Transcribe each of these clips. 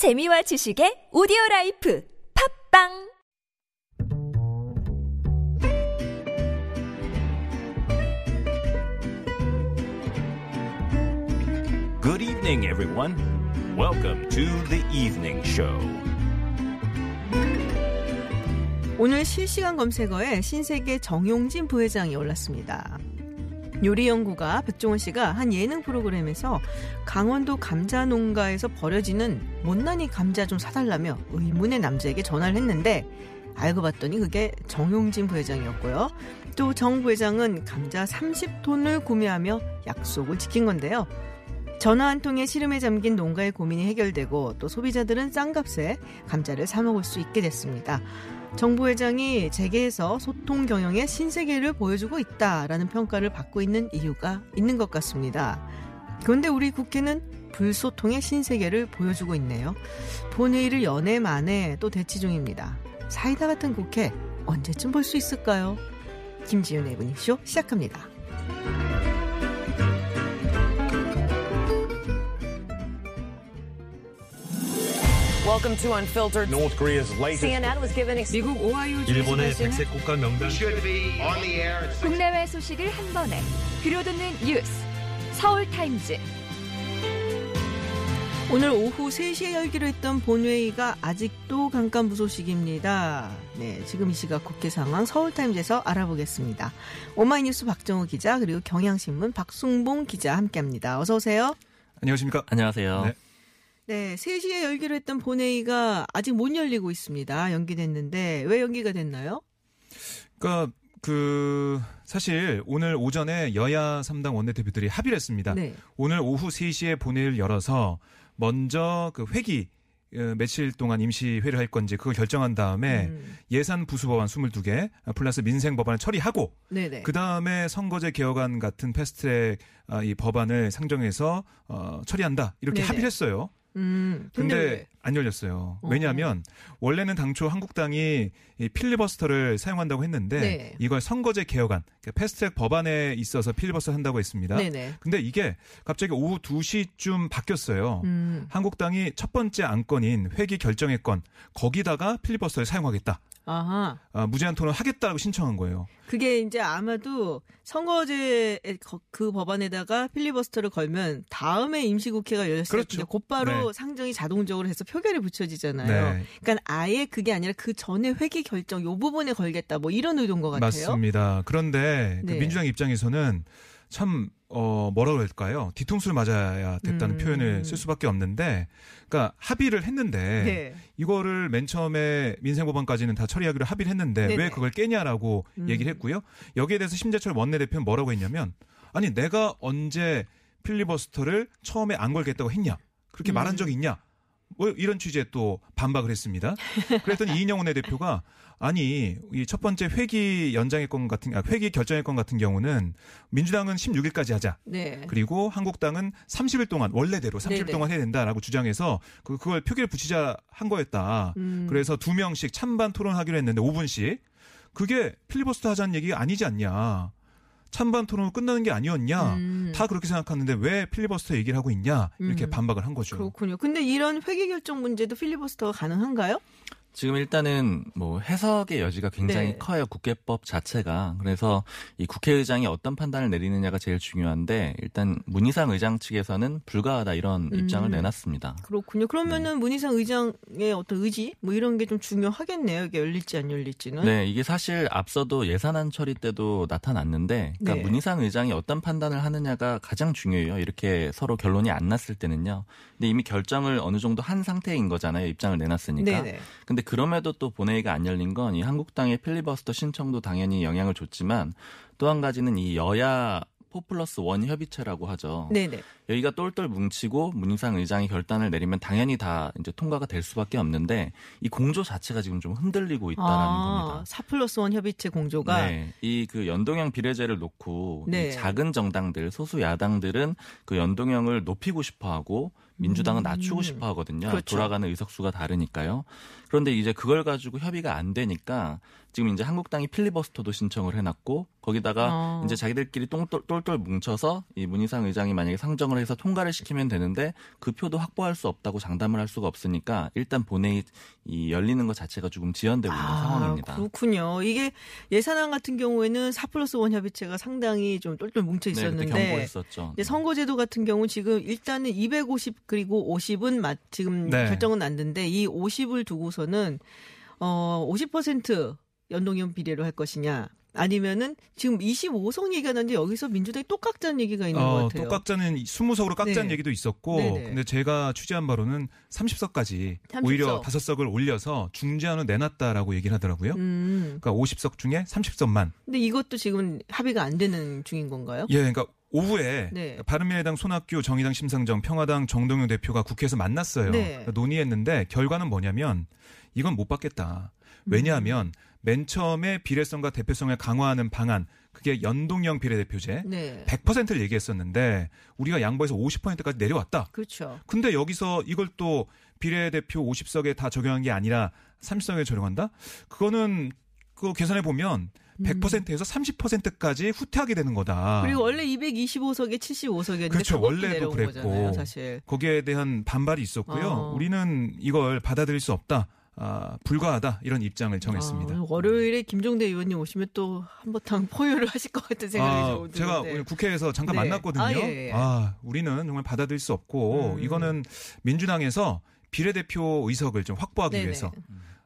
재미와 지식의 오디오 라이프 팟빵 Good evening, everyone. Welcome to the evening show. 오늘 실시간 검색어에 신세계 정용진 부회장이 올랐습니다. 요리 연구가 백종원 씨가 한 예능 프로그램에서 강원도 감자 농가에서 버려지는 못난이 감자 좀 사달라며 의문의 남자에게 전화를 했는데 알고 봤더니 그게 정용진 부회장이었고요. 또 정 부회장은 감자 30톤을 구매하며 약속을 지킨 건데요. 전화 한 통에 시름에 잠긴 농가의 고민이 해결되고 또 소비자들은 싼 값에 감자를 사 먹을 수 있게 됐습니다. 정 부 회장이 재계에서 소통 경영의 신세계를 보여주고 있다라는 평가를 받고 있는 이유가 있는 것 같습니다. 그런데 우리 국회는 불소통의 신세계를 보여주고 있네요. 본회의를 연애 만에 또 대치 중입니다. 사이다 같은 국회 언제쯤 볼 수 있을까요? 김지윤의 분이쇼 시작합니다. Welcome to Unfiltered. North Korea's latest CNN was given 미국 오하이오 주 일본의 백색 국가 명단 should be on the air at 국내외 소식을 한 번에 들려듣는 뉴스 서울 타임즈 오늘 오후 3시에 열기로 했던 본회의가 아직도 깜깜무소식입니다. 네, 지금 이 시각 국회 상황 서울타임즈에서 알아보겠습니다. 오마이뉴스 박정호 기자 그리고 경향신문 박승봉 기자 함께합니다. 어서 오세요. 안녕하십니까? 안녕하세요. 네. 네, 3시에 열기로 했던 본회의가 아직 못 열리고 있습니다. 연기됐는데 왜 연기가 됐나요? 그러니까 그 사실 오늘 오전에 여야 3당 원내대표들이 합의를 했습니다. 네. 오늘 오후 3시에 본회의를 열어서 먼저 그 회기 어, 며칠 동안 임시회를 할 건지 그걸 결정한 다음에 음. 예산 부수 법안 22개 플러스 민생 법안을 처리하고. 그 다음에 선거제 개혁안 같은 패스트트랙 아, 이 법안을 상정해서 어, 처리한다 이렇게 네네. 합의를 했어요. 음, 근데, 근데 왜? 안 열렸어요. 어. 왜냐하면 원래는 당초 한국당이 이 필리버스터를 사용한다고 했는데 네. 이걸 선거제 개혁안, 그러니까 패스트트랙 법안에 있어서 필리버스터 한다고 했습니다. 네네. 근데 이게 갑자기 오후 2시쯤 바뀌었어요. 음, 한국당이 첫 번째 안건인 회기 결정의 건 거기다가 필리버스터를 사용하겠다. 아하. 아, 무제한 토론 하겠다고 신청한 거예요. 그게 이제 아마도 선거제 그 법안에다가 필리버스터를 걸면 다음에 임시국회가 열렸을 그렇죠. 때 곧바로 네. 상정이 자동적으로 해서 표결이 붙여지잖아요. 네. 그러니까 아예 그게 아니라 그 전에 회기 결정 요 부분에 걸겠다 뭐 이런 의도인 것 같아요. 맞습니다. 그런데 그 네. 민주당 입장에서는 참, 어, 뭐라 그럴까요? 뒤통수를 맞아야 됐다는 음. 표현을 쓸 수밖에 없는데, 그러니까 합의를 했는데, 네. 이거를 맨 처음에 민생법안까지는 다 처리하기로 합의를 했는데, 네네. 왜 그걸 깨냐라고 음. 얘기를 했고요. 여기에 대해서 심재철 원내대표는 뭐라고 했냐면, 아니, 내가 언제 필리버스터를 처음에 안 걸겠다고 했냐? 그렇게 음. 말한 적이 있냐? 뭐 이런 취지에 또 반박을 했습니다. 그랬더니 이인영 원내대표가 아니 이 첫 번째 회기 연장의 건 같은 아, 회기 결정의 건 같은 경우는 민주당은 16일까지 하자. 네. 그리고 한국당은 30일 동안 원래대로 30일 네네. 동안 해야 된다라고 주장해서 그 그걸 표결 붙이자 한 거였다. 음. 그래서 두 명씩 찬반 토론하기로 했는데 5분씩 그게 필리버스터 하자는 얘기가 아니지 않냐. 찬반 토론으로 끝나는 게 아니었냐. 음. 다 그렇게 생각하는데 왜 필리버스터 얘기를 하고 있냐. 이렇게 음. 반박을 한 거죠. 그렇군요. 근데 이런 회계 결정 문제도 필리버스터가 가능한가요? 지금 일단은 뭐 해석의 여지가 굉장히 네. 커요. 국회법 자체가. 그래서 이 국회의장이 어떤 판단을 내리느냐가 제일 중요한데 일단 문희상 의장 측에서는 불가하다 이런 음. 입장을 내놨습니다. 그렇군요. 그러면은 네. 문희상 의장의 어떤 의지 뭐 이런 게 좀 중요하겠네요. 이게 열릴지 안 열릴지는. 네, 이게 사실 앞서도 예산안 처리 때도 나타났는데, 그러니까 네. 문희상 의장이 어떤 판단을 하느냐가 가장 중요해요. 이렇게 서로 결론이 안 났을 때는요. 근데 이미 결정을 어느 정도 한 상태인 거잖아요. 입장을 내놨으니까. 네네. 근데 그럼에도 또 본회의가 안 열린 건 이 한국당의 필리버스터 신청도 당연히 영향을 줬지만 또 한 가지는 이 여야 four 플러스 one 협의체라고 하죠. 네네. 여기가 똘똘 뭉치고 문희상 의장이 결단을 내리면 당연히 다 이제 통과가 될 수밖에 없는데 이 공조 자체가 지금 좀 흔들리고 있다라는 아, 겁니다. 4 플러스 1 협의체 공조가 네, 이 그 연동형 비례제를 놓고 이 네. 작은 정당들, 소수 야당들은 그 연동형을 높이고 싶어하고 민주당은 낮추고 싶어 하거든요. 음. 그렇죠. 돌아가는 의석수가 다르니까요. 그런데 이제 그걸 가지고 협의가 안 되니까 지금 이제 한국당이 필리버스터도 신청을 해놨고 거기다가 어. 이제 자기들끼리 똥돌, 똘똘 뭉쳐서 이 문희상 의장이 만약에 상정을 해서 통과를 시키면 되는데 그 표도 확보할 수 없다고 장담을 할 수가 없으니까 일단 본회의 이 열리는 것 자체가 조금 지연되고 있는 상황입니다. 아, 그렇군요. 이게 예산안 같은 경우에는 4 플러스 1 협의체가 상당히 좀 똘똘 뭉쳐 네, 있었는데 경고했었죠. 이제 선거제도 같은 경우 지금 일단은 250 그리고 50은 마- 지금 네. 결정은 났는데 이 50을 두고서는 어50% 연동형 비례로 할 것이냐 아니면은 지금 25석 얘기가 나는데 여기서 민주당이 또 깎자는 얘기가 있는 것 어, 같아요. 또 깎자는 20석으로 깎자는 네. 얘기도 있었고 네네. 근데 제가 취재한 바로는 30석까지 30석. 오히려 5석을 올려서 중재안을 내놨다라고 얘기를 하더라고요. 음. 그러니까 50석 중에 30석만. 근데 이것도 지금 합의가 안 되는 중인 건가요? 예, 그러니까 오후에 네. 바른미래당 손학규, 정의당 심상정, 평화당 정동영 대표가 국회에서 만났어요. 네. 그러니까 논의했는데 결과는 뭐냐면 이건 못 받겠다. 왜냐하면 맨 처음에 비례성과 대표성을 강화하는 방안 그게 연동형 비례대표제 네. 100%를 얘기했었는데 우리가 양보해서 50%까지 내려왔다. 그렇죠. 근데 여기서 이걸 또 비례대표 50석에 다 적용한 게 아니라 30석에 적용한다? 그거는 그 계산해 보면 100%에서 30%까지 후퇴하게 되는 거다. 음. 그리고 원래 225석에 75석이었는데 아. 그렇죠. 원래도 그랬고. 거잖아요, 사실. 거기에 대한 반발이 있었고요. 어. 우리는 이걸 받아들일 수 없다. 아, 불가하다. 이런 입장을 정했습니다. 아, 월요일에 김종대 의원님 오시면 또 한바탕 포효를 하실 것 같은 생각이 아, 좀 제가 드는데. 오늘 국회에서 잠깐 네. 만났거든요. 아, 예, 예. 아, 우리는 정말 받아들일 수 없고 음. 이거는 민주당에서 비례대표 의석을 좀 확보하기 네네. 위해서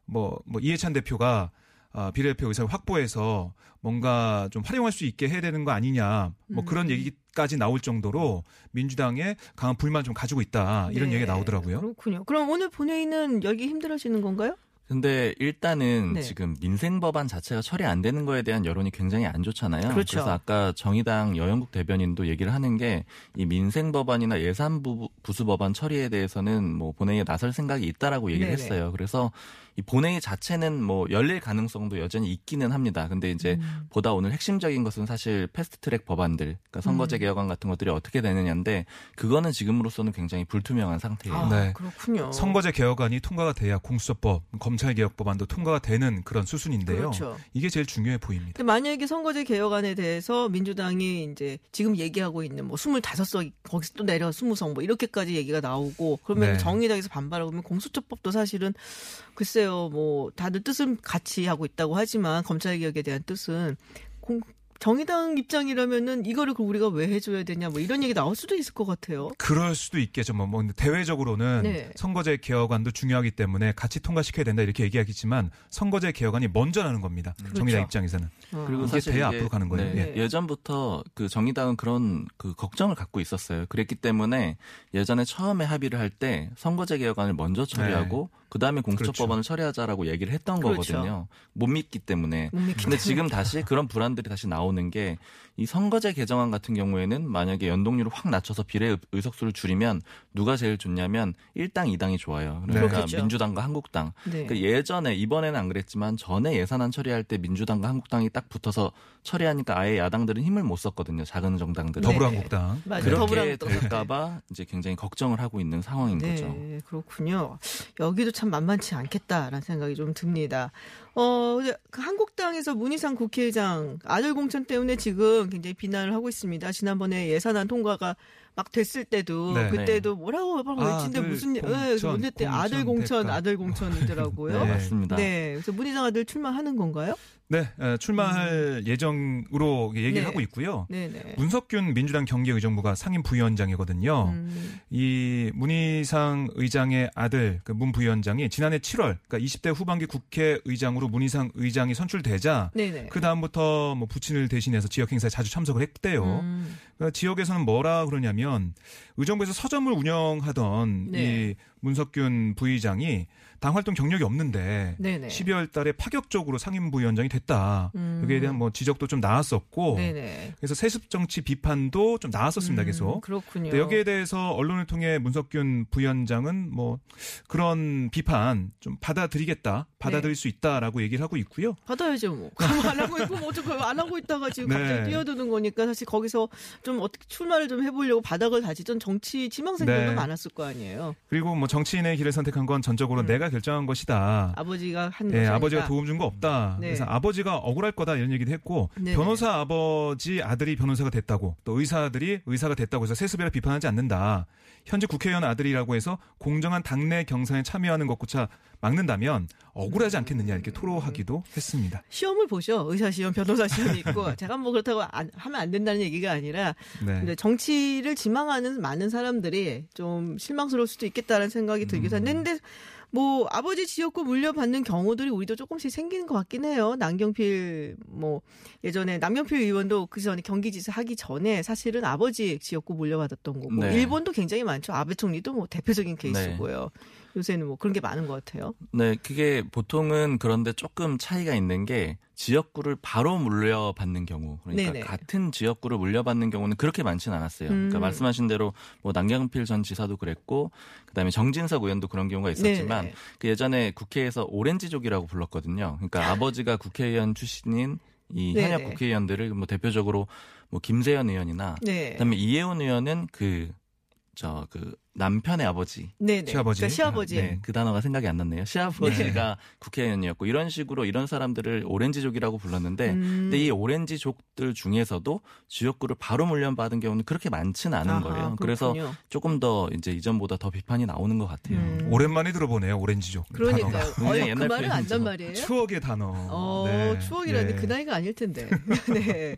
뭐, 뭐 이해찬 대표가 아, 비례대표 의석을 확보해서 뭔가 좀 활용할 수 있게 해야 되는 거 아니냐 뭐 음. 그런 얘기까지 나올 정도로 민주당에 강한 불만 좀 가지고 있다 이런 네. 얘기가 나오더라고요. 그렇군요. 그럼 오늘 본회의는 열기 힘들어지는 건가요? 근데 일단은 네. 지금 민생 법안 자체가 처리 안 되는 거에 대한 여론이 굉장히 안 좋잖아요. 그렇죠. 래서 아까 정의당 여영국 대변인도 얘기를 하는 게 이 민생 법안이나 예산부 부수 법안 처리에 대해서는 뭐 본회의에 나설 생각이 있다라고 얘기를 네네. 했어요. 그래서 이 본회의 자체는 뭐 열릴 가능성도 여전히 있기는 합니다. 근데 이제 음. 보다 오늘 핵심적인 것은 사실 패스트트랙 법안들, 그러니까 선거제 음. 개혁안 같은 것들이 어떻게 되느냐인데 그거는 지금으로서는 굉장히 불투명한 상태예요. 아, 네. 그렇군요. 선거제 개혁안이 통과가 돼야 공수처법, 검찰 개혁 법안도 통과가 되는 그런 수순인데요. 그렇죠. 이게 제일 중요해 보입니다. 근데 만약에 선거제 개혁안에 대해서 민주당이 이제 지금 얘기하고 있는 뭐 25석 거기서 또 내려 20석 뭐 이렇게까지 얘기가 나오고 그러면 네. 정의당에서 반발하고 그러면 공수처법도 사실은 글쎄 요 뭐 다들 뜻은 같이 하고 있다고 하지만 검찰 개혁에 대한 뜻은 공, 정의당 입장이라면은 이거를 우리가 왜 해줘야 되냐 뭐 이런 얘기 나올 수도 있을 것 같아요. 그럴 수도 있겠죠. 뭐, 뭐 대외적으로는 네. 선거제 개혁안도 중요하기 때문에 같이 통과시켜야 된다 이렇게 얘기하겠지만 선거제 개혁안이 먼저 나는 겁니다. 정의당 입장에서는. 어. 그리고 이게 사실 돼야 이게 앞으로 가는 거예요. 네. 예. 예전부터 그 정의당은 그런 그 걱정을 갖고 있었어요. 그랬기 때문에 예전에 처음에 합의를 할 때 선거제 개혁안을 먼저 처리하고 그 다음에 공수처 법안을 처리하자라고 얘기를 했던 그렇죠. 거거든요. 못 믿기 때문에. 못 믿기 근데 때문에. 지금 다시 그런 불안들이 다시 나오는 게 이 선거제 개정안 같은 경우에는 만약에 연동률을 확 낮춰서 비례 의- 의석수를 줄이면 누가 제일 좋냐면 1당 2당이 좋아요. 그러니까 그렇겠죠. 민주당과 한국당. 네. 그 예전에 이번에는 안 그랬지만 전에 예산안 처리할 때 민주당과 한국당이 딱 붙어서 처리하니까 아예 야당들은 힘을 못 썼거든요. 작은 정당들은. 네. 더불어한국당. 맞아요. 그렇게. 될까봐 이제 굉장히 걱정을 하고 있는 상황인 네, 거죠. 그렇군요. 여기도 참 만만치 않겠다라는 생각이 좀 듭니다. 어, 그 한국당에서 문희상 국회의장 아들 공천 때문에 지금 굉장히 비난을 하고 있습니다. 지난번에 예산안 통과가 막 됐을 때도 네. 그때도 뭐라고 막 외치는데 아들 무슨 예, 공천, 문제 때 아들 공천 대가. 아들 공천이더라고요. 네, 네. 맞습니다. 네, 그래서 문희상 아들 출마하는 건가요? 네, 에, 출마할 예정으로 얘기를 네. 하고 있고요. 네 네. 문석균 민주당 경제의정부가 상임 부위원장이거든요. 음, 이 문희상 의장의 아들 그 문 부위원장이 지난해 7월 그러니까 20대 후반기 국회의장으로 문희상 의장이 선출되자. 그 다음부터 뭐 부친을 대신해서 지역 행사에 자주 참석을 했대요. 음, 그러니까 지역에서는 뭐라 그러냐면 의정부에서 서점을 운영하던 네. 이 문석균 부의장이 당 활동 경력이 없는데 네네. 12월 달에 파격적으로 상임 부위원장이 됐다. 음. 여기에 대한 뭐 지적도 좀 나왔었고 네네. 그래서 세습 정치 비판도 좀 나왔었습니다. 음, 계속. 그렇군요. 여기에 대해서 언론을 통해 문석균 부위원장은 뭐 그런 비판 좀 받아들이겠다, 받아들일 네. 수 있다라고 얘기를 하고 있고요. 받아야죠 뭐. 안 하고 있고 뭐 어쩌고 안 하고 있다가 지금 네. 갑자기 뛰어드는 거니까 사실 거기서 좀 어떻게 출마를 좀 해보려고 바닥을 다지던 정치 지망생들도 네. 많았을 거 아니에요. 그리고 뭐 정치인의 길을 선택한 건 전적으로 음. 내가 결정한 것이다. 아버지가 한 예, 것이 아버지가. 도움 준 거 없다. 네. 그래서 아버지가 억울할 거다 이런 얘기도 했고 네네. 변호사 아버지 아들이 변호사가 됐다고 또 의사 아들이 의사가 됐다고 해서 세습이라 비판하지 않는다. 현재 국회의원 아들이라고 해서 공정한 당내 경선에 참여하는 것조차 막는다면 억울하지 않겠느냐 이렇게 토로하기도 했습니다. 시험을 보죠. 의사 시험, 변호사 시험이 있고 제가 뭐 그렇다고 안- 하면 안 된다는 얘기가 아니라 네. 정치를 지망하는 많은 사람들이 좀 실망스러울 수도 있겠다는 생각이 들기도 음. 했는데 뭐 아버지 지역구 물려받는 경우들이 우리도 조금씩 생기는 것 같긴 해요. 남경필 뭐 예전에 남경필 의원도 그 전에 경기지사 하기 전에 사실은 아버지 지역구 물려받았던 거고 네. 일본도 굉장히 많죠. 아베 총리도 뭐 대표적인 네. 케이스고요. 요새는 뭐 그런 게 많은 것 같아요. 네, 그게 보통은 그런데 조금 차이가 있는 게 지역구를 바로 물려받는 경우, 그러니까 네네. 같은 지역구를 물려받는 경우는 그렇게 많지는 않았어요. 그러니까 음. 말씀하신 대로 뭐 남경필 전 지사도 그랬고, 그다음에 정진석 의원도 그런 경우가 있었지만, 네네. 그 예전에 국회에서 오렌지족이라고 불렀거든요. 그러니까 아버지가 국회의원 출신인 이 현역 네네. 국회의원들을 뭐 대표적으로 뭐 김세현 의원이나, 네. 그다음에 이혜원 의원은 그 저그 남편의 아버지 네네. 시아버지. 그러니까 시아버지. 네, 그 단어가 생각이 안 났네요. 시아버지가 국회의원이었고 이런 식으로 이런 사람들을 오렌지족이라고 불렀는데 음. 근데 이 오렌지족들 중에서도 지역구를 바로 물려받은 경우는 그렇게 많지는 않은 아하, 거예요. 그래서 그렇군요. 조금 더 이제 이전보다 더 비판이 나오는 것 같아요. 음. 오랜만에 들어보네요 오렌지족. 그러니까요. 단어가. 굉장히 어이, 그 옛날 말은. 안단 말이에요. 추억의 단어. 어, 네. 추억이라니 예. 그 나이가 아닐 텐데. 네.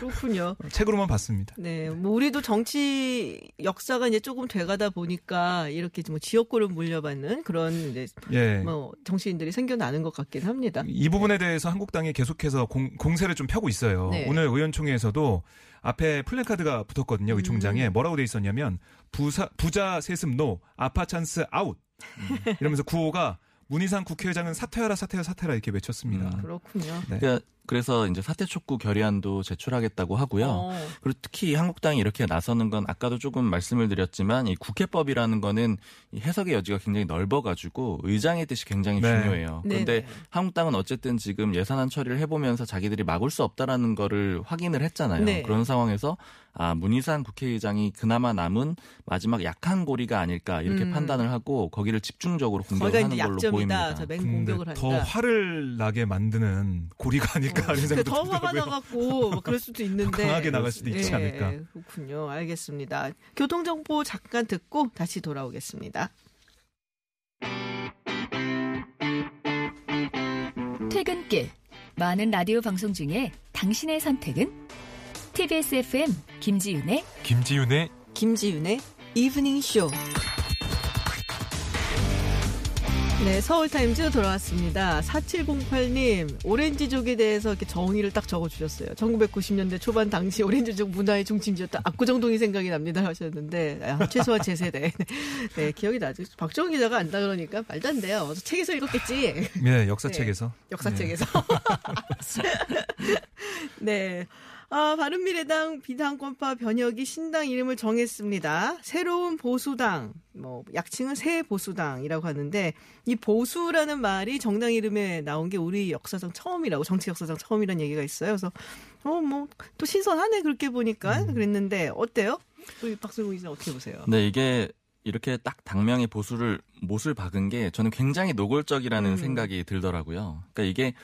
그렇군요. 책으로만 봤습니다. 네. 뭐 우리도 정치 역사가 이제 조금 돼가다 보니까 이렇게 뭐 지역구를 물려받는 그런 이제 예. 뭐 정치인들이 생겨나는 것 같긴 합니다. 이 부분에 대해서 한국당이 계속해서 공, 공세를 좀 펴고 있어요. 네. 오늘 의원총회에서도 앞에 플래카드가 붙었거든요. 음. 의총장에 뭐라고 돼 있었냐면 부사, 부자 세습 no, 아빠 찬스 아웃. 음. 이러면서 구호가 문희상 국회의장은 사퇴하라 사퇴하라 사퇴하라 이렇게 외쳤습니다. 음. 그렇군요. 네. 그러니까 그래서 이제 사퇴 촉구 결의안도 제출하겠다고 하고요. 어. 그리고 특히 한국당이 이렇게 나서는 건 아까도 조금 말씀을 드렸지만 이 국회법이라는 거는 이 해석의 여지가 굉장히 넓어가지고 의장의 뜻이 굉장히 네. 중요해요. 그런데 네네. 한국당은 어쨌든 지금 예산안 처리를 해보면서 자기들이 막을 수 없다라는 거를 확인을 했잖아요. 네. 그런 상황에서 아 문희상 국회의장이 그나마 남은 마지막 약한 고리가 아닐까 이렇게 음. 판단을 하고 거기를 집중적으로 공격을 거기가 하는 이제 걸로 약점이다. 보입니다. 저맹 근데 공격을 한다. 더 화를 나게 만드는 고리가 아닐까 이런 그 생각도 더 화가. 나갖고 뭐 그럴 수도 있는데 강하게 나갈 수도 있지 예, 않을까. 그렇군요. 알겠습니다. 교통정보 잠깐 듣고 다시 돌아오겠습니다. 퇴근길 많은 라디오 방송 중에 당신의 선택은 TBS FM 김지윤의 김지윤의 김지윤의 이브닝 쇼. 네, 서울타임즈 돌아왔습니다. 4708님, 오렌지족에 대해서 이렇게 정의를 딱 적어주셨어요. 1990년대 초반 당시 오렌지족 문화의 중심지였던 압구정동이 생각이 납니다 하셨는데, 아, 최소한 제 세대. 네, 기억이 나죠. 박정훈 기자가 안다 그러니까 말도 안 돼요. 책에서 읽었겠지. 네, 역사책에서. 역사책에서. 네. 아, 바른미래당 비당권파 변혁이 신당 이름을 정했습니다. 새로운 보수당, 뭐, 약칭은 새 보수당이라고 하는데, 이 보수라는 말이 정당 이름에 나온 게 우리 역사상 처음이라고, 정치 역사상 처음이라는 얘기가 있어요. 그래서, 어, 뭐, 또 신선하네, 그렇게 보니까. 그랬는데, 어때요? 우리 박수홍 기자 어떻게 보세요? 네, 이게 이렇게 딱 당명의 보수를 못을 박은 게 저는 굉장히 노골적이라는 음. 생각이 들더라고요. 그러니까 이게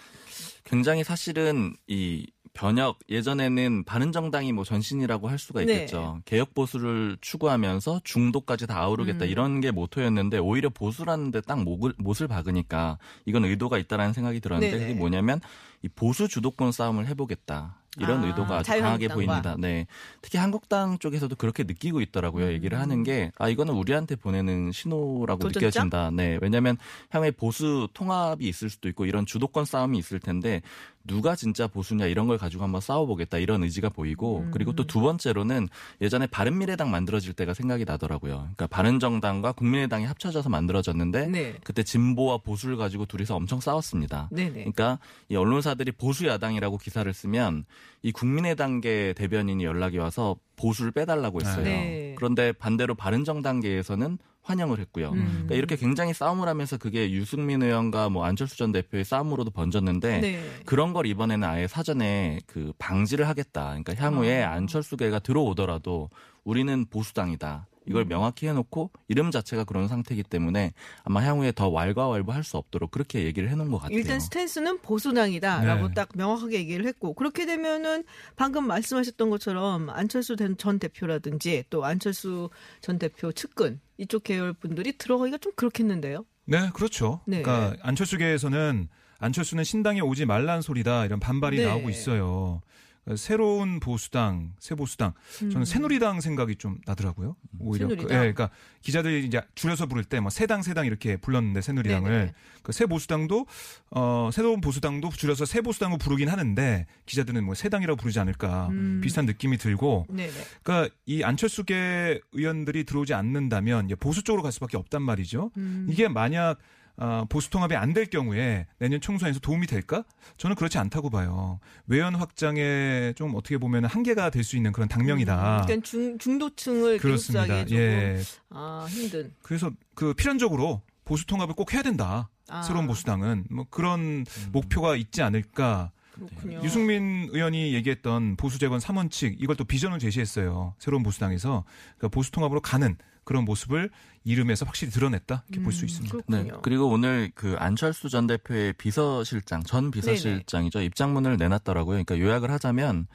굉장히 사실은 이 변혁 예전에는 바른정당이 뭐 전신이라고 할 수가 네. 있겠죠. 개혁 보수를 추구하면서 중도까지 다 아우르겠다 음. 이런 게 모토였는데 오히려 보수라는 데 딱 목을, 못을 박으니까 이건 의도가 있다라는 생각이 들었는데 네네. 그게 뭐냐면 이 보수 주도권 싸움을 해보겠다. 이런 아, 의도가 아주 강하게. 보입니다. 네. 특히 한국당 쪽에서도 그렇게 느끼고 있더라고요. 음. 얘기를 하는 게, 아, 이거는 우리한테 보내는 신호라고 도전장? 느껴진다. 네. 왜냐면 향후에 보수 통합이 있을 수도 있고 이런 주도권 싸움이 있을 텐데, 누가 진짜 보수냐 이런 걸 가지고 한번 싸워보겠다 이런 의지가 보이고, 음. 그리고 또 두 번째로는 예전에 바른미래당 만들어질 때가 생각이 나더라고요. 그러니까 바른정당과 국민의당이 합쳐져서 만들어졌는데, 네. 그때 진보와 보수를 가지고 둘이서 엄청 싸웠습니다. 네네. 그러니까 이 언론사들이 보수 야당이라고 기사를 쓰면 이 국민의당계 대변인이 연락이 와서 보수를 빼달라고 했어요. 네. 그런데 반대로 바른정당계에서는 환영을 했고요. 음. 그러니까 이렇게 굉장히 싸움을 하면서 그게 유승민 의원과 뭐 안철수 전 대표의 싸움으로도 번졌는데 네. 그런 걸 이번에는 아예 사전에 그 방지를 하겠다. 그러니까 향후에 아. 안철수계가 들어오더라도 우리는 보수당이다. 이걸 명확히 해놓고 이름 자체가 그런 상태이기 때문에 아마 향후에 더 왈가왈부할 수 없도록 그렇게 얘기를 해놓은 것 같아요. 일단 스탠스는 보수당이다라고 네. 딱 명확하게 얘기를 했고 그렇게 되면은 방금 말씀하셨던 것처럼 안철수 전- 전 대표라든지 또 안철수 전 대표 측근 이쪽 계열 분들이 들어가기가 좀 그렇겠는데요. 네, 그렇죠. 네. 그러니까 안철수계에서는 안철수는 신당에 오지 말란 소리다 이런 반발이 네. 나오고 있어요. 그러니까 새로운 보수당, 새 보수당. 저는 새누리당 생각이 좀 나더라고요. 오히려 그, 음. 새누리당. 예, 그러니까 기자들이 이제 줄여서 부를 때 뭐 새당 새당 이렇게 불렀는데 새누리당을 네네. 그 새 보수당도 어 새로운 보수당도 줄여서 새 보수당으로 부르긴 하는데 기자들은 뭐 새당이라고 부르지 않을까 음. 비슷한 느낌이 들고 네네. 그러니까 이 안철수계 의원들이 들어오지 않는다면 보수 쪽으로 갈 수밖에 없단 말이죠. 음. 이게 만약 어, 보수 통합이 안 될 경우에 내년 총선에서 도움이 될까? 저는 그렇지 않다고 봐요. 외연 확장에 좀 어떻게 보면 한계가 될 수 있는 그런 당명이다. 그러니까 중, 중도층을 그렇습니다. 예. 아, 힘든. 그래서 그 필연적으로 보수 통합을 꼭 해야 된다. 아. 새로운 보수당은 뭐 그런 목표가 있지 않을까. 그렇군요. 유승민 의원이 얘기했던 보수 재건 3원칙 이걸 또 비전을 제시했어요. 새로운 보수당에서 그러니까 보수 통합으로 가는 그런 모습을 이름에서 확실히 드러냈다 이렇게 볼수 음, 있습니다. 네. 그렇군요. 그리고 오늘 그 안철수 전 대표의 비서실장, 전 비서실장이죠. 입장문을 내놨더라고요. 그러니까 요약을 하자면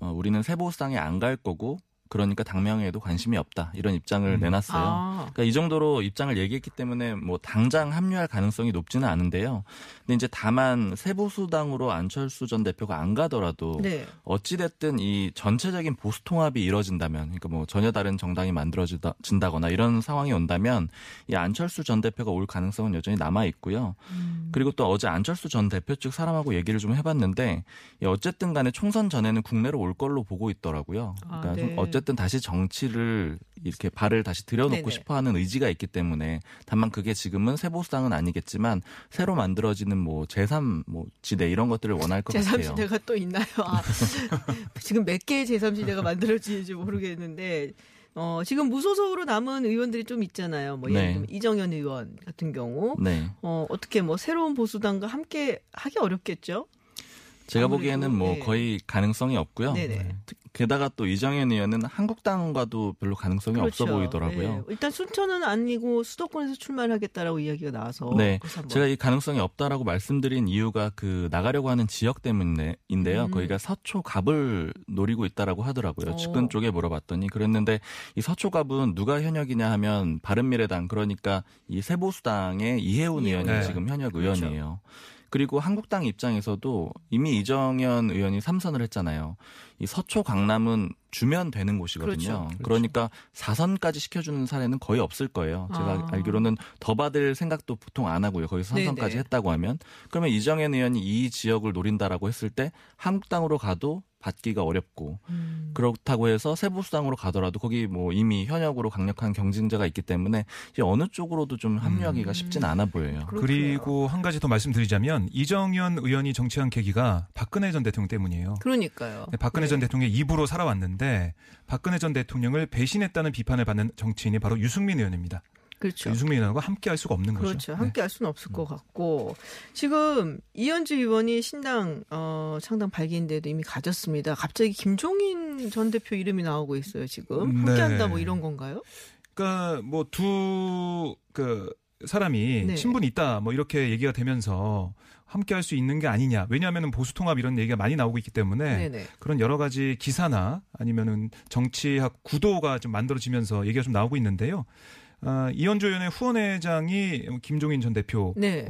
어, 우리는 세보수당에 안 갈 거고 그러니까 당명에도 관심이 없다. 이런 입장을 음. 내놨어요. 아, 그러니까 이 정도로 입장을 얘기했기 때문에 뭐 당장 합류할 가능성이 높지는 않은데요. 근데 이제 다만 세보수당으로 안철수 전 대표가 안 가더라도 네. 어찌 됐든 이 전체적인 보수 통합이 이뤄진다면, 그러니까 뭐 전혀 다른 정당이 만들어진다거나 이런 상황이 온다면 이 안철수 전 대표가 올 가능성은 여전히 남아 있고요. 음. 그리고 또 어제 안철수 전 대표 측 사람하고 얘기를 좀 해봤는데 이 어쨌든 간에 총선 전에는 국내로 올 걸로 보고 있더라고요. 아, 그러니까 네. 어쨌든 다시 정치를 이렇게 발을 다시 들여놓고 네네. 싶어하는 의지가 있기 때문에 다만 그게 지금은 세보수당은 아니겠지만 새로 만들어지는 뭐 제3 뭐 지대 이런 것들을 원할 것 같아요. 제3시대가 또 있나요? 아, 지금 몇 개의 제3시대가 만들어지는지 모르겠는데, 어, 지금 무소속으로 남은 의원들이 좀 있잖아요. 뭐, 예를 네. 들면 이정현 의원 같은 경우. 네. 어, 어떻게 뭐, 새로운 보수당과 함께 하기 어렵겠죠? 제가 아무래도, 보기에는 뭐 네. 거의 가능성이 없고요. 네네. 특- 게다가 또 이정현 의원은 한국당과도 별로 가능성이 없어 보이더라고요. 네. 일단 순천은 아니고 수도권에서 출마하겠다라고 이야기가 나와서. 네. 제가 이 가능성이 없다라고 말씀드린 이유가 그 나가려고 하는 지역 때문인데요. 음. 거기가 서초 갑을 노리고 있다라고 하더라고요. 오. 측근 쪽에 물어봤더니 그랬는데 이 서초 갑은 누가 현역이냐 하면 바른미래당 그러니까 이 세보수당의 이해운 의원이 의원. 지금 현역 그렇죠. 의원이에요. 그 리고 한국당 입장에서도 이미 이정현 의원이 삼선을 했잖아요. 이 서초 강남은 주면 되는 곳이거든요. 그렇죠. 그렇죠. 그러니까 4선까지 시켜주는 사례는 거의 없을 거예요. 제가 아. 알기로는 더 받을 생각도 보통 안 하고요. 거기서 네네. 3선까지 했다고 하면 그러면 이정현 의원이 이 지역을 노린다라고 했을 때 한국당으로 가도 받기가 어렵고 음. 그렇다고 해서 세보수당으로 가더라도 거기 뭐 이미 현역으로 강력한 경쟁자가 있기 때문에 이제 어느 쪽으로도 좀 합류하기가 음. 쉽진 않아 보여요. 그렇군요. 그리고 한 가지 더 말씀드리자면 이정현 의원이 정치한 계기가 박근혜 전 대통령 때문이에요. 그러니까요. 네, 박근혜 네. 전 대통령의 입으로 살아왔는데 박근혜 전 대통령을 배신했다는 비판을 받는 정치인이 바로 유승민 의원입니다. 그렇죠. 의원과 함께 할 수가 없는 그렇죠. 거죠. 네. 함께 할 수는 없을 것 같고 지금 이현주 의원이 신당 어, 창당 발기인데도 이미 가졌습니다. 갑자기 김종인 전 대표 이름이 나오고 있어요. 지금 네. 함께한다 뭐 이런 건가요? 그러니까 뭐두그 사람이 네. 친분이 있다 뭐 이렇게 얘기가 되면서 함께 할 수 있는 게 아니냐. 왜냐하면 보수 통합 이런 얘기가 많이 나오고 있기 때문에 네네. 그런 여러 가지 기사나 아니면은 정치학 구도가 좀 만들어지면서 얘기가 좀 나오고 있는데요. 아, 이현주 의원의 후원회장이 김종인 전 대표이고 네.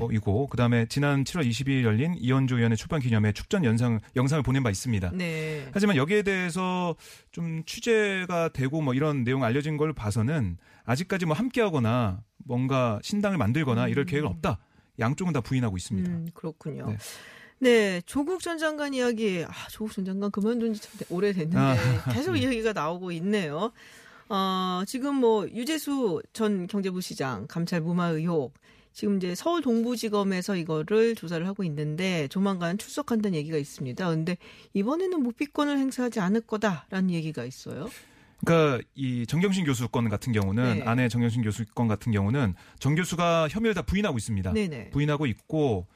그다음에 지난 7월 22일 열린 이현주 의원의 출판 기념회 축전 영상 영상을 보낸 바 있습니다. 네. 하지만 여기에 대해서 좀 취재가 되고 뭐 이런 내용 알려진 걸 봐서는 아직까지 뭐 함께하거나 뭔가 신당을 만들거나 이럴 계획은 없다. 양쪽은 다 부인하고 있습니다. 음, 그렇군요. 네. 네. 조국 전 장관 이야기, 아, 조국 전 장관 그만둔 지 참 오래됐는데 아, 계속 이야기가 나오고 있네요. 어, 지금 뭐 유재수 전 경제부 시장 감찰 무마 의혹 지금 이제 서울 동부지검에서 이거를 조사를 하고 있는데 조만간 출석한다는 얘기가 있습니다. 근데 이번에는 무비권을 행사하지 않을 거다라는 얘기가 있어요. 그러니까 이 정경심 교수 건 같은 경우는 네. 아내 정경심 교수 건 같은 경우는 정 교수가 혐의를 다 부인하고 있습니다. 네네. 부인하고 있고 어,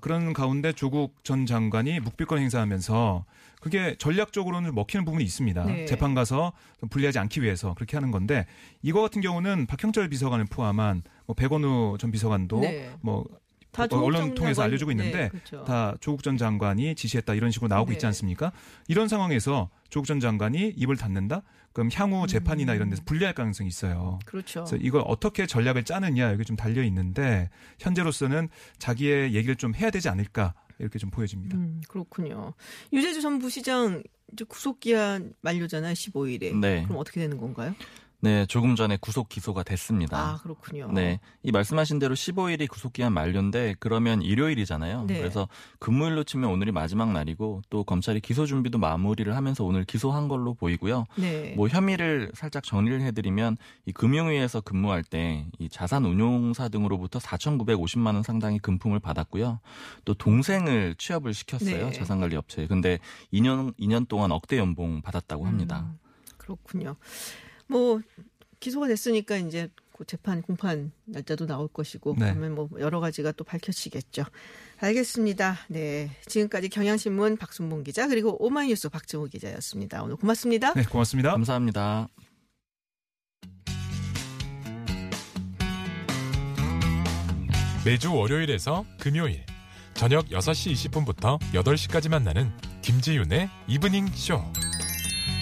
그런 가운데 조국 전 장관이 묵비권 행사하면서 그게 전략적으로는 먹히는 부분이 있습니다. 네. 재판 가서 좀 불리하지 않기 위해서 그렇게 하는 건데 이거 같은 경우는 박형철 비서관을 포함한 뭐 백원우 전 비서관도 네. 뭐다 어, 언론 전 통해서 장관- 알려주고 있는데 네, 그렇죠. 다 조국 전 장관이 지시했다 이런 식으로 나오고 네. 있지 않습니까? 이런 상황에서 조국 전 장관이 입을 닫는다? 그럼 향후 재판이나 이런 데서 불리할 가능성이 있어요. 그렇죠. 그래서 이걸 어떻게 전략을 짜느냐 여기 좀 달려 있는데 현재로서는 자기의 얘기를 좀 해야 되지 않을까 이렇게 좀 보여집니다. 음, 그렇군요. 유재주 전 부시장 이제 구속 기한 만료잖아요. 15일에. 네. 그럼 어떻게 되는 건가요? 네, 조금 전에 구속 기소가 됐습니다. 아, 그렇군요. 네. 이 말씀하신 대로 15일이 구속 기한 만료인데 그러면 일요일이잖아요. 네. 그래서 근무일로 치면 오늘이 마지막 날이고 또 검찰이 기소 준비도 마무리를 하면서 오늘 기소한 걸로 보이고요. 네. 뭐 혐의를 살짝 정리를 해 드리면 이 금융위에서 근무할 때 이 자산 운용사 등으로부터 4,950만 원 상당의 금품을 받았고요. 또 동생을 취업을 시켰어요. 네. 자산 관리 업체에. 근데 2년 2년 동안 억대 연봉 받았다고 합니다. 음, 그렇군요. 뭐 기소가 됐으니까 이제 그 재판 공판 날짜도 나올 것이고 네. 그러면 뭐 여러 가지가 또 밝혀지겠죠. 알겠습니다. 네. 지금까지 경향신문 박순봉 기자 그리고 오마이뉴스 박정우 기자였습니다. 오늘 고맙습니다. 네, 고맙습니다. 감사합니다. 매주 월요일에서 금요일 저녁 6시 20분부터 8시까지 만나는 김지윤의 이브닝 쇼.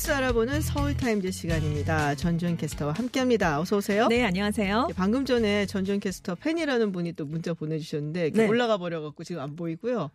뉴스 알아보는 서울타임즈 시간입니다. 전주현 캐스터와 함께합니다. 어서 오세요. 네, 안녕하세요. 네, 방금 전에 전주현 캐스터 팬이라는 분이 또 문자 보내주셨는데 네. 올라가 버려갖고 지금 안 보이고요.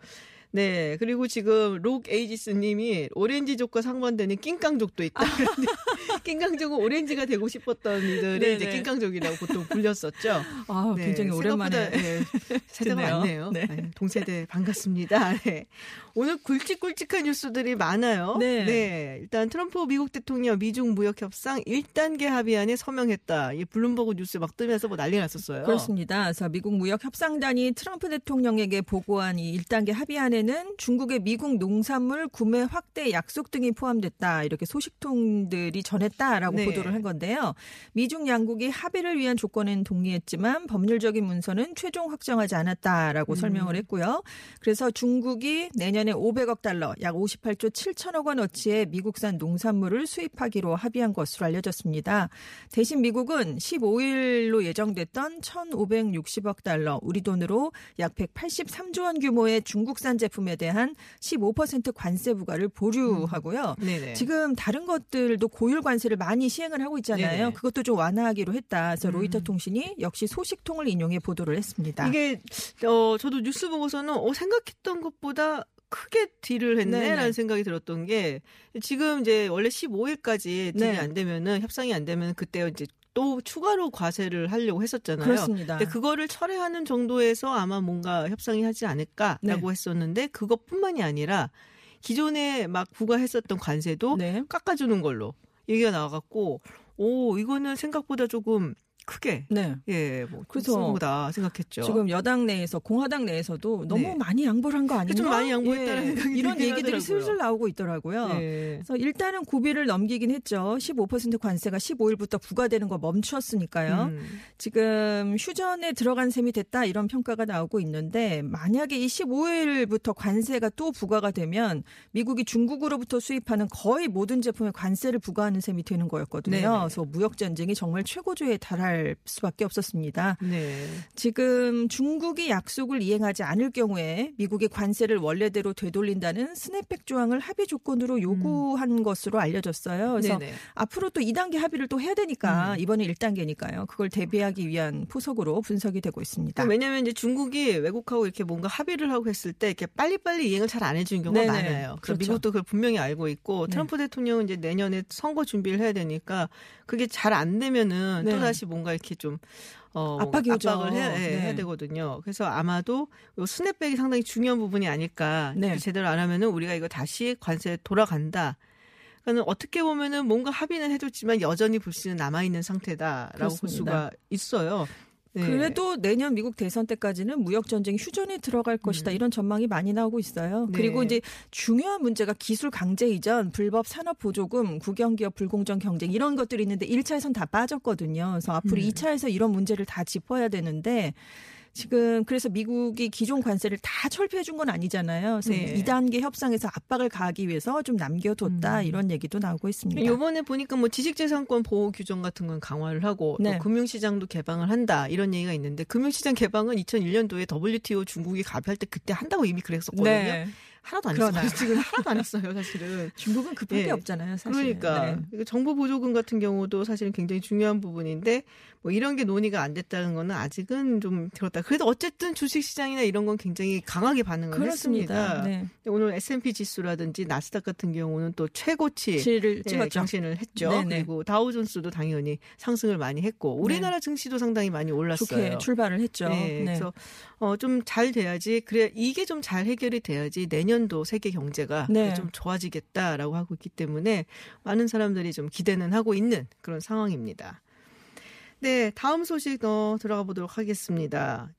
네 그리고 지금 록 에이지스님이 오렌지족과 상반되는 낑깡족도 있다. 그런데 낑깡족은 오렌지가 되고 싶었던 이들이. 이제 낑깡족이라고 보통 불렸었죠. 아, 네, 굉장히 오랜만에. 네, 세대가. 많네요. 네. 네, 동세대 반갑습니다. 네. 오늘 굵직굵직한 뉴스들이 많아요. 네. 일단 트럼프 미국 대통령 미중 무역 협상 1단계 합의안에 서명했다. 이 블룸버그 뉴스 막 뜨면서 뭐 난리 났었어요. 그렇습니다. 그래서 미국 무역 협상단이 트럼프 대통령에게 보고한 이 1단계 합의안에는 중국의 미국 농산물 구매 확대 약속 등이 포함됐다. 이렇게 소식통들이 전했 다라고 네. 보도를 한 건데요. 미중 양국이 합의를 위한 조건은 동의했지만 법률적인 문서는 최종 확정하지 않았다라고 음. 설명을 했고요. 그래서 중국이 내년에 500억 달러, 약 58조 7천억 원어치의 미국산 농산물을 수입하기로 합의한 것으로 알려졌습니다. 대신 미국은 15일로 예정됐던 1,560억 달러, 우리 돈으로 약 183조 원 규모의 중국산 제품에 대한 15% 관세 부과를 보류하고요. 네네. 지금 다른 것들도 고율 관세 를 많이 시행을 하고 있잖아요. 네네. 그것도 좀 완화하기로 했다. 그래서 음. 로이터 통신이 역시 소식통을 인용해 보도를 했습니다. 이게 어 저도 뉴스 보고서는 어 생각했던 것보다 크게 딜을 했네라는 네네. 생각이 들었던 게 지금 이제 원래 15일까지 딜이 네. 안 되면은 협상이 안 되면 그때 이제 또 추가로 과세를 하려고 했었잖아요. 그렇습니다. 근데 그거를 철회하는 정도에서 아마 뭔가 협상이 하지 않을까라고 네. 했었는데 그것뿐만이 아니라 기존에 막 부과했었던 관세도 네. 깎아주는 걸로 얘기가 나와갖고 오 이거는 생각보다 조금 크게 네. 예, 뭐 그래서 보다 생각했죠. 지금 여당 내에서 공화당 내에서도 너무 네. 많이 양보를 한 거 아닌가? 좀 많이 양보했다는 생각이 이런 얘기들이 하더라고요. 슬슬 나오고 있더라고요. 예. 그래서 일단은 고비를 넘기긴 했죠. 15% 관세가 15일부터 부과되는 거 멈추었으니까요. 음. 지금 휴전에 들어간 셈이 됐다 이런 평가가 나오고 있는데 만약에 이 15일부터 관세가 또 부과가 되면 미국이 중국으로부터 수입하는 거의 모든 제품에 관세를 부과하는 셈이 되는 거였거든요. 네네. 그래서 무역 전쟁이 정말 최고조에 달할 수밖에 없었습니다. 네. 지금 중국이 약속을 이행하지 않을 경우에 미국이 관세를 원래대로 되돌린다는 스냅백 조항을 합의 조건으로 요구한 것으로 알려졌어요. 그래서 네네. 앞으로 또 2단계 합의를 또 해야 되니까 음. 이번에 1단계니까요. 그걸 대비하기 위한 포석으로 분석이 되고 있습니다. 왜냐하면 이제 중국이 외국하고 이렇게 뭔가 합의를 하고 했을 때 이렇게 빨리빨리 이행을 잘 안 해주는 경우가 네네. 많아요. 그래서 그렇죠. 미국도 그걸 분명히 알고 있고 네. 트럼프 대통령은 이제 내년에 선거 준비를 해야 되니까 그게 잘 안 되면은 네. 또 다시 뭔가 이렇게 좀 어, 압박이. 압박을 해야, 예, 네. 해야 되거든요. 그래서 아마도 요 스냅백이 상당히 중요한 부분이 아닐까. 네. 제대로 안 하면은 우리가 이거 다시 관세 돌아간다. 그러니까 어떻게 보면은 뭔가 합의는 해줬지만 여전히 불씨는 남아 있는 상태다라고 볼 그렇습니다. 수가 있어요. 네. 그래도 내년 미국 대선 때까지는 무역 전쟁이 휴전에 들어갈 것이다 이런 전망이 많이 나오고 있어요. 음. 네. 그리고 이제 중요한 문제가 기술 강제 이전, 불법 산업 보조금, 국영기업 불공정 경쟁 이런 것들이 있는데 1차에선 다 빠졌거든요. 그래서 앞으로 음. 2차에서 이런 문제를 다 짚어야 되는데 지금 그래서 미국이 기존 관세를 다 철폐해 준 건 아니잖아요. 그래서 네. 2단계 협상에서 압박을 가하기 위해서 좀 남겨뒀다 음. 이런 얘기도 나오고 있습니다. 요번에 보니까 뭐 지식재산권 보호 규정 같은 건 강화를 하고 네. 또 금융시장도 개방을 한다 이런 얘기가 있는데 금융시장 개방은 2001년도에 WTO 중국이 가입할 때 그때 한다고 이미 그랬었거든요. 네. 하나도 안 그러나. 했어요. 지금 하나도 안 했어요, 사실은. 중국은 급할 게 예. 없잖아요. 사실. 그러니까 네. 정보 보조금 같은 경우도 사실은 굉장히 중요한 부분인데 뭐 이런 게 논의가 안 됐다는 거는 아직은 좀 들었다. 그래도 어쨌든 주식 시장이나 이런 건 굉장히 강하게 반응을 그렇습니다. 했습니다. 네. 오늘 S&P 지수라든지 나스닥 같은 경우는 또 최고치 치를 예. 경신을 했죠. 네네. 그리고 다우존스도 당연히 상승을 많이 했고 우리나라 증시도 상당히 많이 올랐어요. 좋게 출발을 했죠. 네, 네. 그래서 어, 좀 잘 돼야지 그래 이게 좀 잘 해결이 돼야지 내년 도 세계 경제가 네. 좀 좋아지겠다라고 하고 있기 때문에 많은 사람들이 좀 기대는 하고 있는 그런 상황입니다. 네, 다음 소식 더 들어가 보도록 하겠습니다.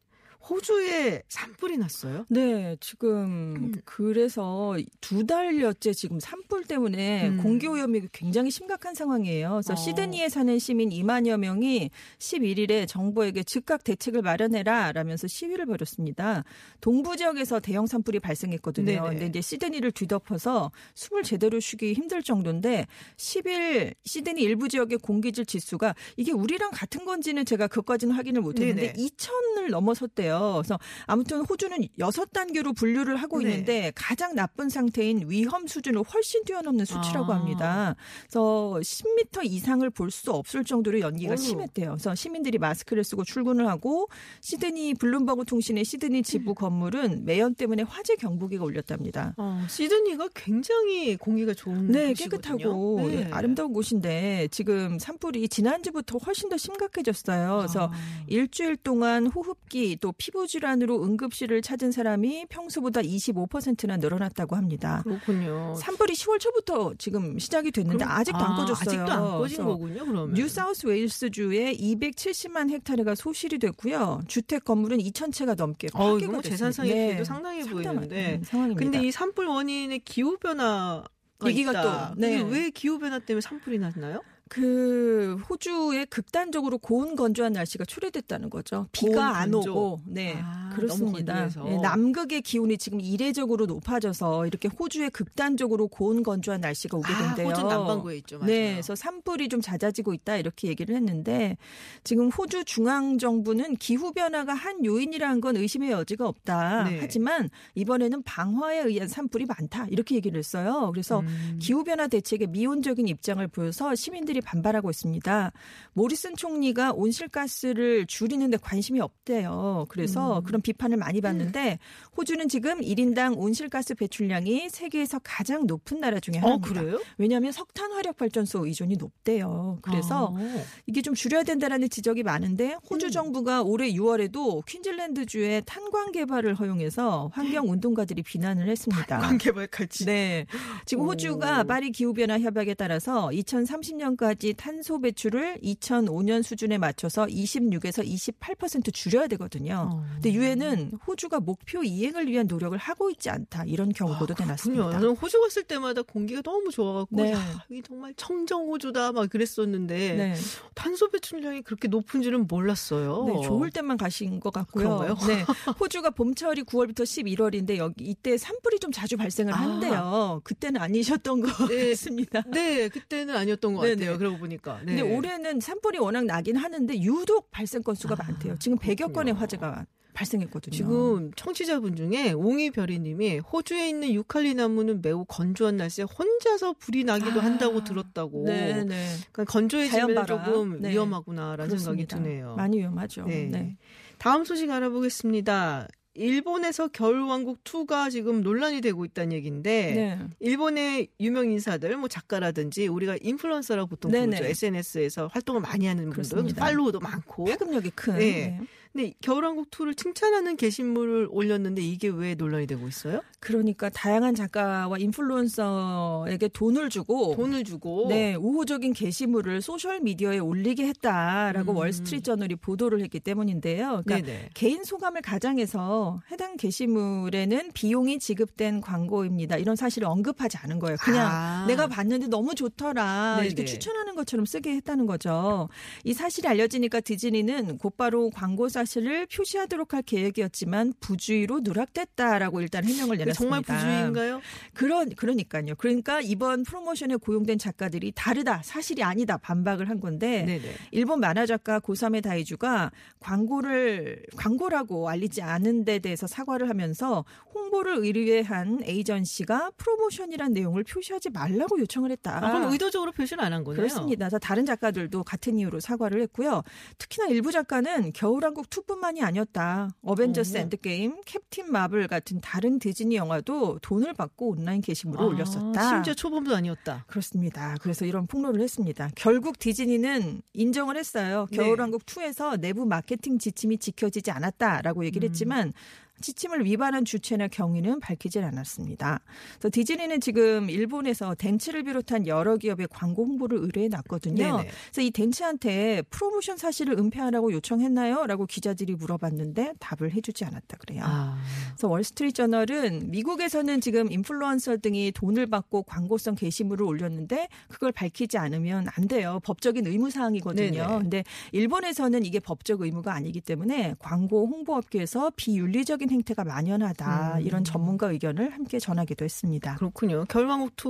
호주에 산불이 났어요. 네, 지금 그래서 두 달여째 지금 산불 때문에 음. 공기 오염이 굉장히 심각한 상황이에요. 그래서 어. 시드니에 사는 시민 2만여 명이 11일에 정부에게 즉각 대책을 마련해라 라면서 시위를 벌였습니다. 동부 지역에서 대형 산불이 발생했거든요. 네네. 근데 이제 시드니를 뒤덮어서 숨을 제대로 쉬기 힘들 정도인데 10일 시드니 일부 지역의 공기질 지수가 이게 우리랑 같은 건지는 제가 그것까지는 확인을 못 했는데 네네. 2천을 넘어섰대요. 그래서 아무튼 호주는 여섯 단계로 분류를 하고 네. 있는데 가장 나쁜 상태인 위험 수준을 훨씬 뛰어넘는 수치라고 아. 합니다. 그래서 10m 이상을 볼 수 없을 정도로 연기가 어휴. 심했대요. 그래서 시민들이 마스크를 쓰고 출근을 하고 시드니 블룸버그 통신의 시드니 지부 건물은 매연 때문에 화재 경보기가 울렸답니다. 어, 시드니가 굉장히 공기가 좋은 네, 곳이거든요. 깨끗하고 네. 예, 아름다운 곳인데 지금 산불이 지난주부터 훨씬 더 심각해졌어요. 그래서 아. 일주일 동안 호흡기 또 피부 질환으로 응급실을 찾은 사람이 평소보다 25%나 늘어났다고 합니다. 그렇군요. 산불이 10월 초부터 지금 시작이 됐는데 그럼- 아직도 안 아, 꺼졌어요. 아직도 안 꺼진 거군요, 그러면. 뉴 사우스 웨일스 주에 270만 헥타르가 소실이 됐고요. 주택 건물은 2,000채가 넘게 어, 파괴가 뭐 됐습니다. 재산상의 네. 피해도 상당해 상당한, 보이는데. 음, 상황입니다. 근데 이 산불 원인의 기후 변화가 얘기가 있다. 또, 네. 왜 기후 변화 때문에 산불이 났나요? 그 호주에 극단적으로 고온 건조한 날씨가 초래됐다는 거죠. 비가 안 건조. 오고, 네 아, 그렇습니다. 예, 남극의 기온이 지금 이례적으로 높아져서 이렇게 호주에 극단적으로 고온 건조한 날씨가 오게 아, 된대요. 호주 남반구에 있죠. 맞아요. 네, 그래서 산불이 좀 잦아지고 있다 이렇게 얘기를 했는데 지금 호주 중앙 정부는 기후 변화가 한 요인이라는 건 의심의 여지가 없다. 네. 하지만 이번에는 방화에 의한 산불이 많다 이렇게 얘기를 했어요. 그래서 음. 기후 변화 대책에 미온적인 입장을 보여서 시민들이 반발하고 있습니다. 모리슨 총리가 온실가스를 줄이는데 관심이 없대요. 그래서 음. 그런 비판을 많이 받는데 호주는 지금 1인당 온실가스 배출량이 세계에서 가장 높은 나라 중에 어, 하나입니다. 그래요? 왜냐하면 석탄 화력 발전소 의존이 높대요. 그래서 아. 이게 좀 줄여야 된다라는 지적이 많은데 호주 음. 정부가 올해 6월에도 퀸즐랜드 주에 탄광 개발을 허용해서 환경 운동가들이 비난을 했습니다. 관계발까지. 네. 지금 오. 호주가 파리 기후 변화 협약에 따라서 2030년까지 탄소 배출을 2005년 수준에 맞춰서 26에서 28% 줄여야 되거든요. 어. 근데 유엔은 호주가 목표 이행을 위한 노력을 하고 있지 않다. 이런 경고도 그렇군요. 내놨습니다. 저는 호주 갔을 때마다 공기가 너무 좋아갖고 네. 야, 이 정말 청정 호주다 막 그랬었는데 네. 탄소 배출량이 그렇게 높은 줄은 몰랐어요. 네, 좋을 때만 가신 것 같고요. 그런가요? 네, 호주가 봄철이 9월부터 11월인데 여기 이때 산불이 좀 자주 발생을 아. 한대요. 그때는 아니셨던 것 네. 같습니다. 네, 그때는 아니었던 것 네네. 같아요. 그러고 보니까. 네. 근데 올해는 산불이 워낙 나긴 하는데 유독 발생 건수가 아, 많대요. 지금 100여 그렇군요. 건의 화재가 발생했거든요. 지금 청취자분 중에 옹이별이님이 호주에 있는 유칼리 나무는 매우 건조한 날씨에 혼자서 불이 나기도 아, 한다고 들었다고. 네, 네. 그러니까 건조해지면. 조금 네. 위험하구나라는 그렇습니다. 생각이 드네요. 많이 위험하죠. 네. 네. 다음 소식 알아보겠습니다. 일본에서 겨울왕국 2가 지금 논란이 되고 있다는 얘기인데 네. 일본의 유명 인사들 뭐 작가라든지 우리가 인플루언서라고 보통 네네. 부르죠. SNS에서 활동을 많이 하는 분들. 팔로우도 많고 파급력이 큰. 네. 근데 겨울왕국 2를 칭찬하는 게시물을 올렸는데 이게 왜 논란이 되고 있어요? 그러니까 다양한 작가와 인플루언서에게 돈을 주고 돈을 주고 네, 우호적인 게시물을 소셜 미디어에 올리게 했다라고 음. 월스트리트 저널이 보도를 했기 때문인데요. 그러니까 네네. 개인 소감을 가장해서 해당 게시물에는 비용이 지급된 광고입니다. 이런 사실을 언급하지 않은 거예요. 그냥 아. 내가 봤는데 너무 좋더라. 네네. 이렇게 추천하는 것처럼 쓰게 했다는 거죠. 이 사실이 알려지니까 디즈니는 곧바로 광고 사 실을 표시하도록 할 계획이었지만 부주의로 누락됐다라고 일단 해명을 내놨습니다. 정말 부주의인가요? 그런 그러니까요. 그러니까 이번 프로모션에 고용된 작가들이 다르다, 사실이 아니다 반박을 한 건데 네네. 일본 만화 작가 고사메 다이주가 광고를 광고라고 알리지 않은 데 대해서 사과를 하면서 홍보를 의뢰한 에이전시가 프로모션이란 내용을 표시하지 말라고 요청을 했다. 아, 그럼 의도적으로 표시를 안 한 거네요. 그렇습니다. 다른 작가들도 같은 이유로 사과를 했고요. 특히나 일부 작가는 겨울왕국 2뿐만이 아니었다. 어벤져스 오. 엔드게임, 캡틴 마블 같은 다른 디즈니 영화도 돈을 받고 온라인 게시물을 아, 올렸었다. 심지어 초범도 아니었다. 그렇습니다. 그래서 이런 폭로를 했습니다. 결국 디즈니는 인정을 했어요. 네. 겨울왕국 2에서 내부 마케팅 지침이 지켜지지 않았다라고 얘기를 음. 했지만 지침을 위반한 주체나 경위는 밝히질 않았습니다. 그래서 디즈니는 지금 일본에서 덴츠를 비롯한 여러 기업의 광고 홍보를 의뢰해 놨거든요. 네네. 그래서 이 덴츠한테 프로모션 사실을 은폐하라고 요청했나요? 라고 기자들이 물어봤는데 답을 해주지 않았다 그래요. 아, 그래서 월스트리트 저널은 미국에서는 지금 인플루언서 등이 돈을 받고 광고성 게시물을 올렸는데 그걸 밝히지 않으면 안 돼요. 법적인 의무 사항이거든요. 네네. 근데 일본에서는 이게 법적 의무가 아니기 때문에 광고 홍보업계에서 비윤리적인 행태가 만연하다. 음. 이런 전문가 의견을 함께 전하기도 했습니다. 그렇군요. 2.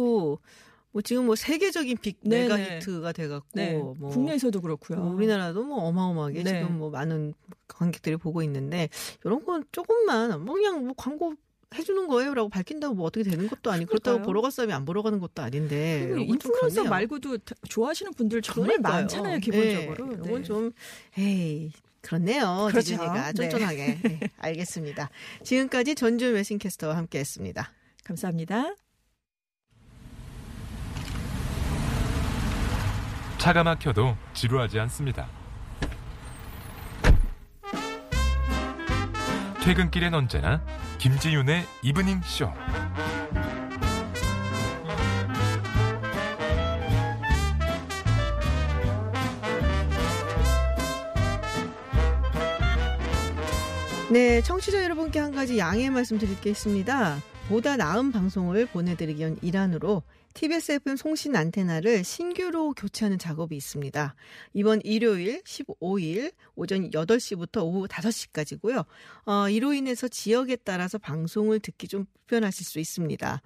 뭐 지금 뭐 세계적인 빅 네네. 메가 히트가 돼갖고 네. 뭐 국내에서도 그렇고요. 뭐 우리나라도 뭐 어마어마하게 네. 지금 뭐 많은 관객들이 보고 있는데 이런 건 조금만 뭐 그냥 뭐 광고 해주는 거예요라고 밝힌다고 뭐 어떻게 되는 것도 아니고 그렇다고. 보러 갈 사람이 안 보러 가는 것도 아닌데 인플루언서. 말고도 다- 좋아하시는 분들 정말 그러니까요. 많잖아요, 기본적으로. 네, 네. 이건 좀 에이 그렇네요. 그렇죠. 디즈니가 네. 쫀쫀하게 네, 알겠습니다. 지금까지 전주현 캐스터와 함께했습니다. 감사합니다. 차가 막혀도 지루하지 않습니다. 퇴근길엔 언제나 김지윤의 이브닝 쇼. 네, 청취자 여러분께 한 가지 양해 말씀드릴 게 있습니다. 보다 나은 방송을 보내드리기 위한 일환으로 TBS FM 송신 안테나를 신규로 교체하는 작업이 있습니다. 이번 일요일 15일 오전 8시부터 오후 5시까지고요. 어, 이로 인해서 지역에 따라서 방송을 듣기 좀 불편하실 수 있습니다.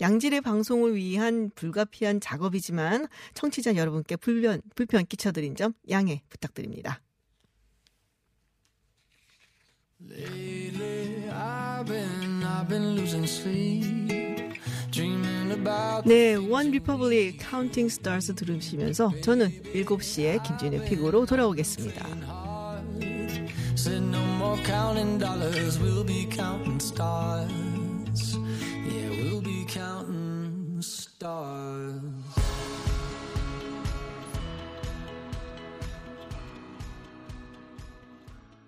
양질의 방송을 위한 불가피한 작업이지만 청취자 여러분께 불편, 불편 끼쳐드린 점 양해 부탁드립니다. 네, 원 리퍼블릭 카운팅 스타즈 들으시면서 저는 7시에 김준의 픽으로 돌아오겠습니다. Stars.